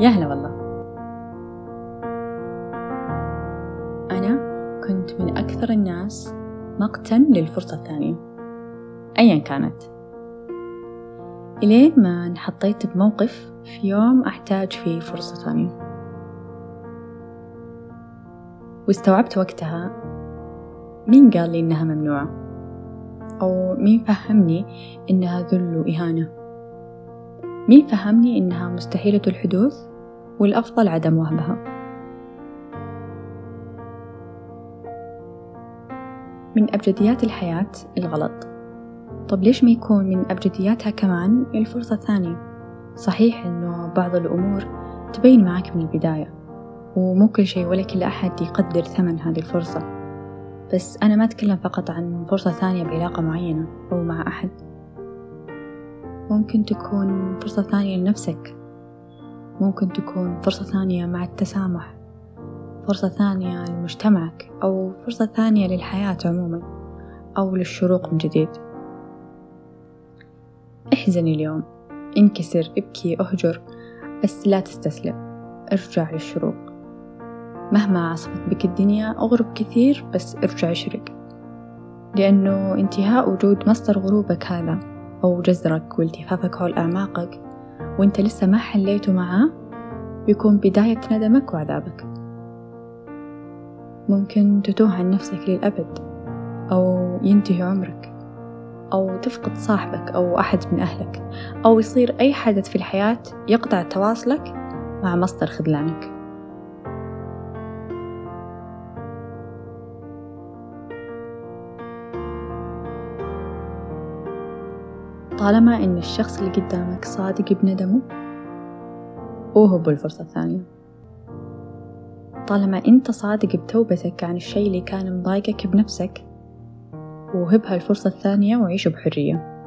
يا هلا والله. أنا كنت من أكثر الناس مقتا للفرصة الثانية أيا كانت. إلين ما انحطيت بموقف في يوم أحتاج فيه فرصة ثانية. واستوعبت وقتها مين قال لي إنها ممنوعة أو مين فهمني إنها ذل وإهانة. مين فهمني إنها مستحيلة الحدوث؟ والأفضل عدم وهبها من أبجديات الحياة الغلط. طب ليش ما يكون من أبجدياتها كمان الفرصة الثانية؟ صحيح إنه بعض الأمور تبين معك من البداية ومو كل شيء ولا كل أحد يقدر ثمن هذه الفرصة. بس أنا ما أتكلم فقط عن فرصة ثانية بعلاقة معينة أو مع أحد. ممكن تكون فرصة ثانية لنفسك. ممكن تكون فرصة ثانية مع التسامح. فرصة ثانية لمجتمعك أو فرصة ثانية للحياة عموما أو للشروق من جديد. احزني اليوم. انكسر ابكي اهجر. بس لا تستسلم. ارجع للشروق. مهما عصفت بك الدنيا اغرب كثير بس ارجع اشرق. لأنه انتهاء وجود مصدر غروبك هذا. أو جزرك والتفافك حول أعماقك وإنت لسه ما حليته معاه بيكون بداية ندمك وعذابك. ممكن تتوه عن نفسك للأبد أو ينتهي عمرك أو تفقد صاحبك أو أحد من أهلك أو يصير أي حدث في الحياة يقطع تواصلك مع مصدر خذلانك. طالما إن الشخص اللي قدامك صادق بندمه أوهب الفرصة الثانية. طالما أنت صادق بتوبتك عن الشيء اللي كان مضايقك بنفسك وهبها الفرصة الثانية وعيش بحرية.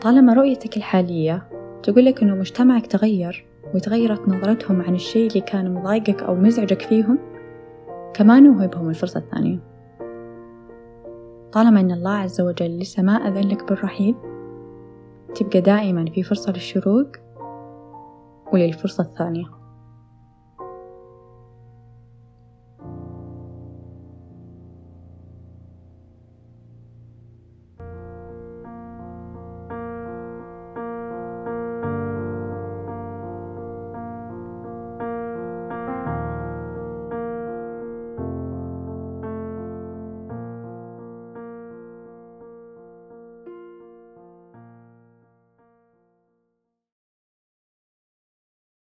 طالما رؤيتك الحالية تقولك إنه مجتمعك تغير وتغيرت نظرتهم عن الشيء اللي كان مضايقك أو مزعجك فيهم كمان وهبهم الفرصة الثانية. طالما إن الله عز وجل لسه ما أذن لك بالرحيل تبقى دائما في فرصة للشروق وللفرصة الثانية.